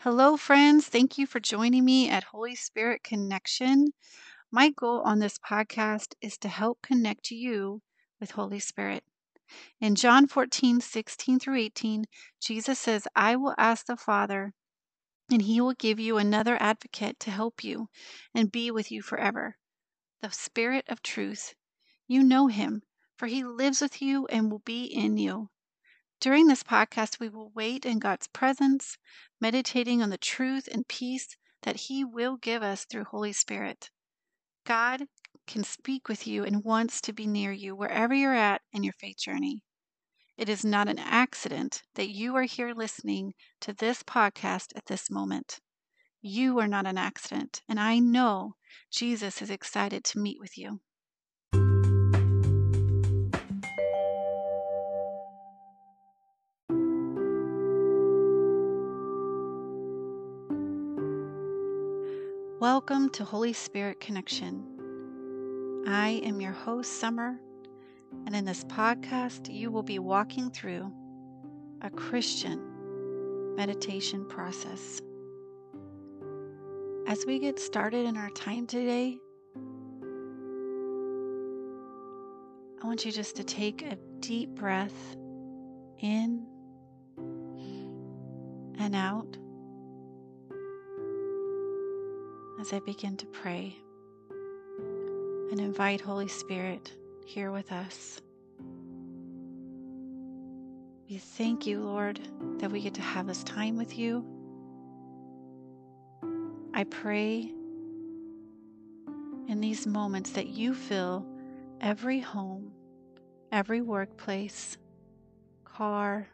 Hello, friends. Thank you for joining me at Holy Spirit Connection. My goal on this podcast is to help connect you with Holy Spirit. In John 14, 16 through 18, Jesus says, I will ask the Father, and he will give you another advocate to help you and be with you forever. The Spirit of truth. You know him, for he lives with you and will be in you. During this podcast, we will wait in God's presence, meditating on the truth and peace that He will give us through Holy Spirit. God can speak with you and wants to be near you wherever you're at in your faith journey. It is not an accident that you are here listening to this podcast at this moment. You are not an accident, and I know Jesus is excited to meet with you. Welcome to Holy Spirit Connection. I am your host, Summer, and in this podcast, you will be walking through a Christian meditation process. As we get started in our time today, I want you just to take a deep breath in and out. As I begin to pray and invite Holy Spirit here with us. We thank you, Lord, that we get to have this time with you. I pray in these moments that you fill every home, every workplace, car,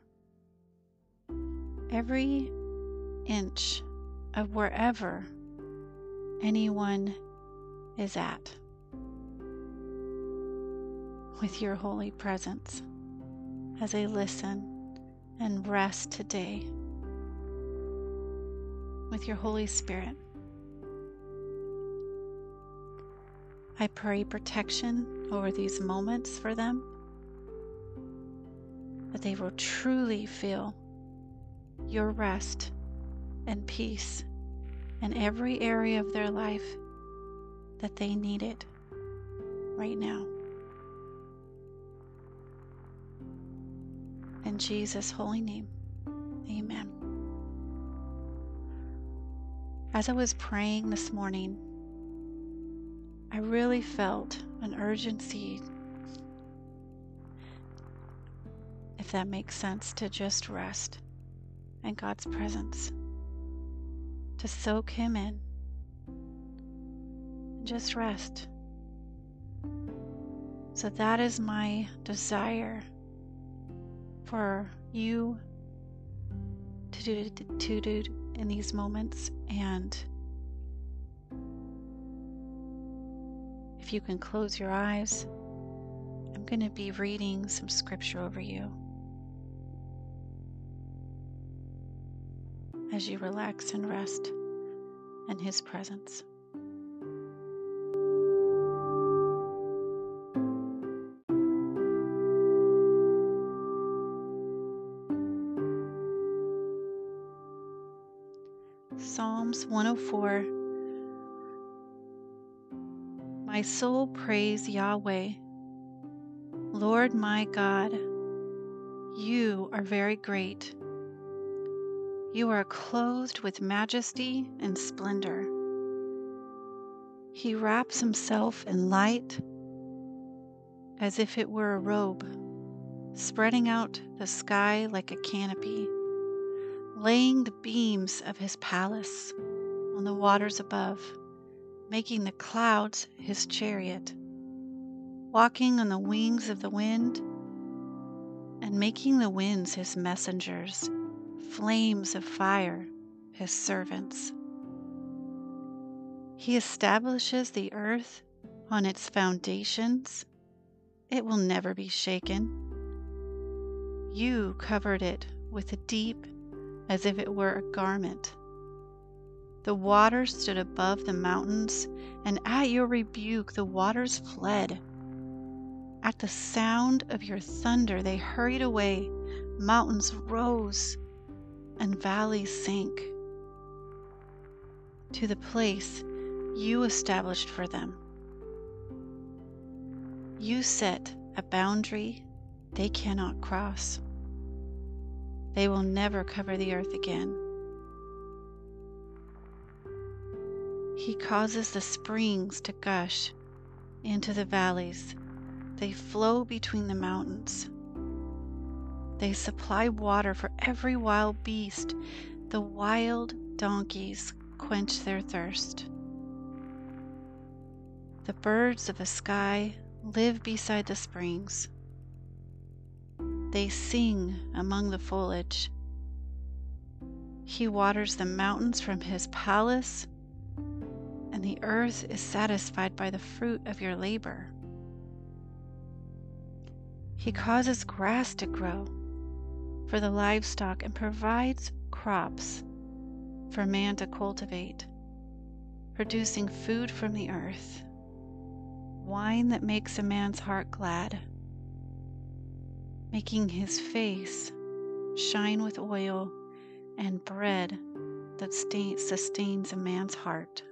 every inch of wherever anyone is at with your holy presence as I listen and rest today with your Holy Spirit. I pray protection over these moments for them, that they will truly feel your rest and peace in every area of their life that they need it right now. In Jesus' holy name, amen. As I was praying this morning, I really felt an urgency, if that makes sense, to just rest in God's presence to soak Him in. Just rest. So that is my desire for you to do, to do in these moments. And if you can close your eyes, I'm going to be reading some scripture over you. As you relax and rest in His presence. Psalms 104 My soul praise Yahweh. Lord my God, you are very great you are clothed with majesty and splendor. He wraps himself in light as if it were a robe, spreading out the sky like a canopy, laying the beams of his palace on the waters above, making the clouds his chariot, walking on the wings of the wind, and making the winds his messengers flames of fire, his servants. He establishes the earth on its foundations. It will never be shaken. You covered it with a deep as if it were a garment. The waters stood above the mountains, and at your rebuke the waters fled. At the sound of your thunder they hurried away, mountains rose and valleys sink to the place you established for them. You set a boundary they cannot cross. They will never cover the earth again. He causes the springs to gush into the valleys. They flow between the mountains. They supply water for every wild beast. The wild donkeys quench their thirst. The birds of the sky live beside the springs. They sing among the foliage. He waters the mountains from his palace, and the earth is satisfied by the fruit of your labor. He causes grass to grow for the livestock and provides crops for man to cultivate, producing food from the earth, wine that makes a man's heart glad, making his face shine with oil, and bread that sustains a man's heart.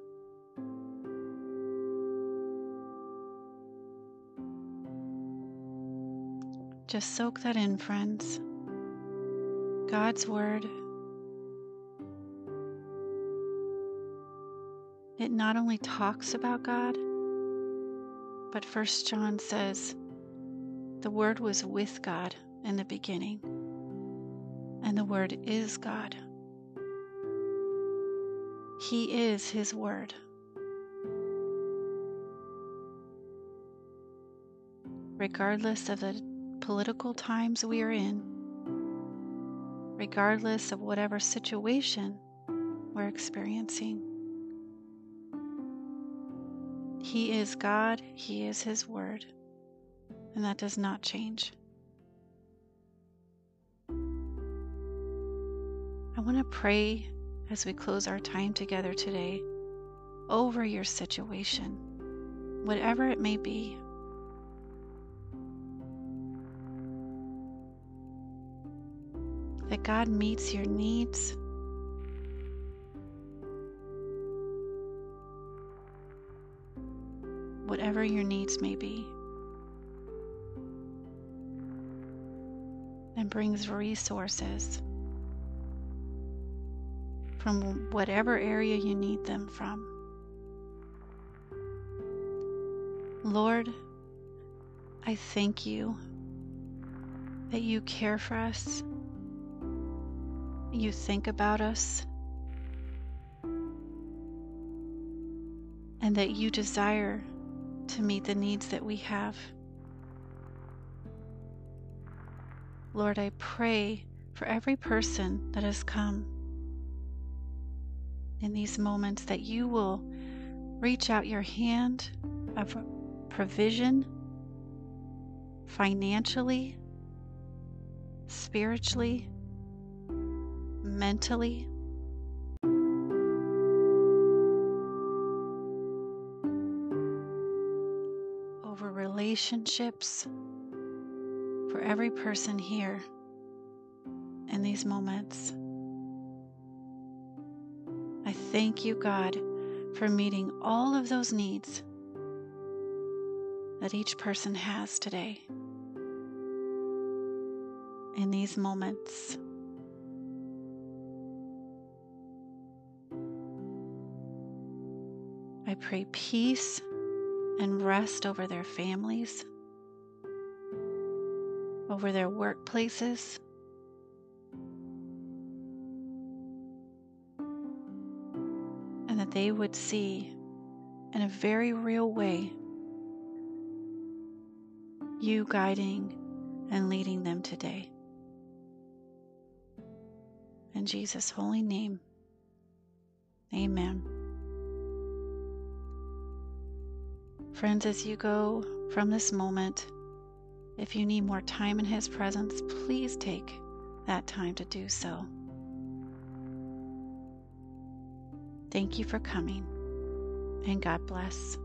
Just soak that in, friends. God's Word. It not only talks about God, but First John says the Word was with God in the beginning, and the Word is God. He is His Word. Regardless of the political times we are in, regardless of whatever situation we're experiencing. He is God, He is His Word, and that does not change. I want to pray as we close our time together today over your situation, whatever it may be. That God meets your needs. Whatever your needs may be, and brings resources from whatever area you need them from. Lord, I thank you that you care for us you think about us and that you desire to meet the needs that we have. Lord, I pray for every person that has come in these moments that you will reach out your hand of provision financially, spiritually, mentally. Over relationships for every person here in these moments. I thank you, God, for meeting all of those needs that each person has today in these moments. I pray peace and rest over their families, over their workplaces. And that they would see in a very real way you guiding and leading them today. In Jesus' holy name, amen. Friends, as you go from this moment, if you need more time in His presence, please take that time to do so. Thank you for coming, and God bless.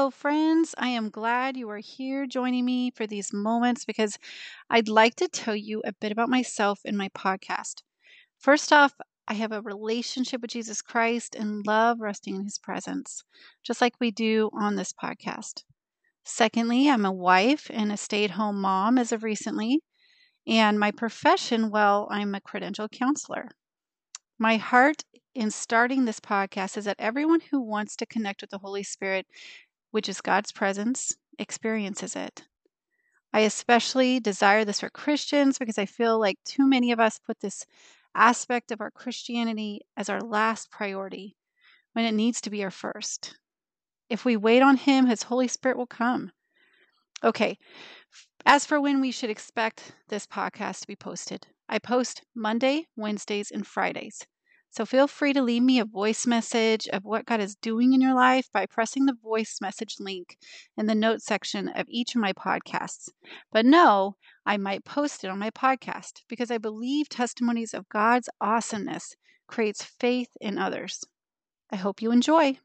So, friends, I am glad you are here joining me for these moments because I'd like to tell you a bit about myself and my podcast. First off, I have a relationship with Jesus Christ and love resting in his presence, just like we do on this podcast. Secondly, I'm a wife and a stay at home mom as of recently. And my profession, well, I'm a credential counselor. My heart in starting this podcast is that everyone who wants to connect with the Holy Spirit which is God's presence, experiences it. I especially desire this for Christians because I feel like too many of us put this aspect of our Christianity as our last priority when it needs to be our first. If we wait on Him, His Holy Spirit will come. Okay, as for when we should expect this podcast to be posted, I post Monday, Wednesdays, and Fridays. So feel free to leave me a voice message of what God is doing in your life by pressing the voice message link in the notes section of each of my podcasts. But no, I might post it on my podcast because I believe testimonies of God's awesomeness creates faith in others. I hope you enjoy.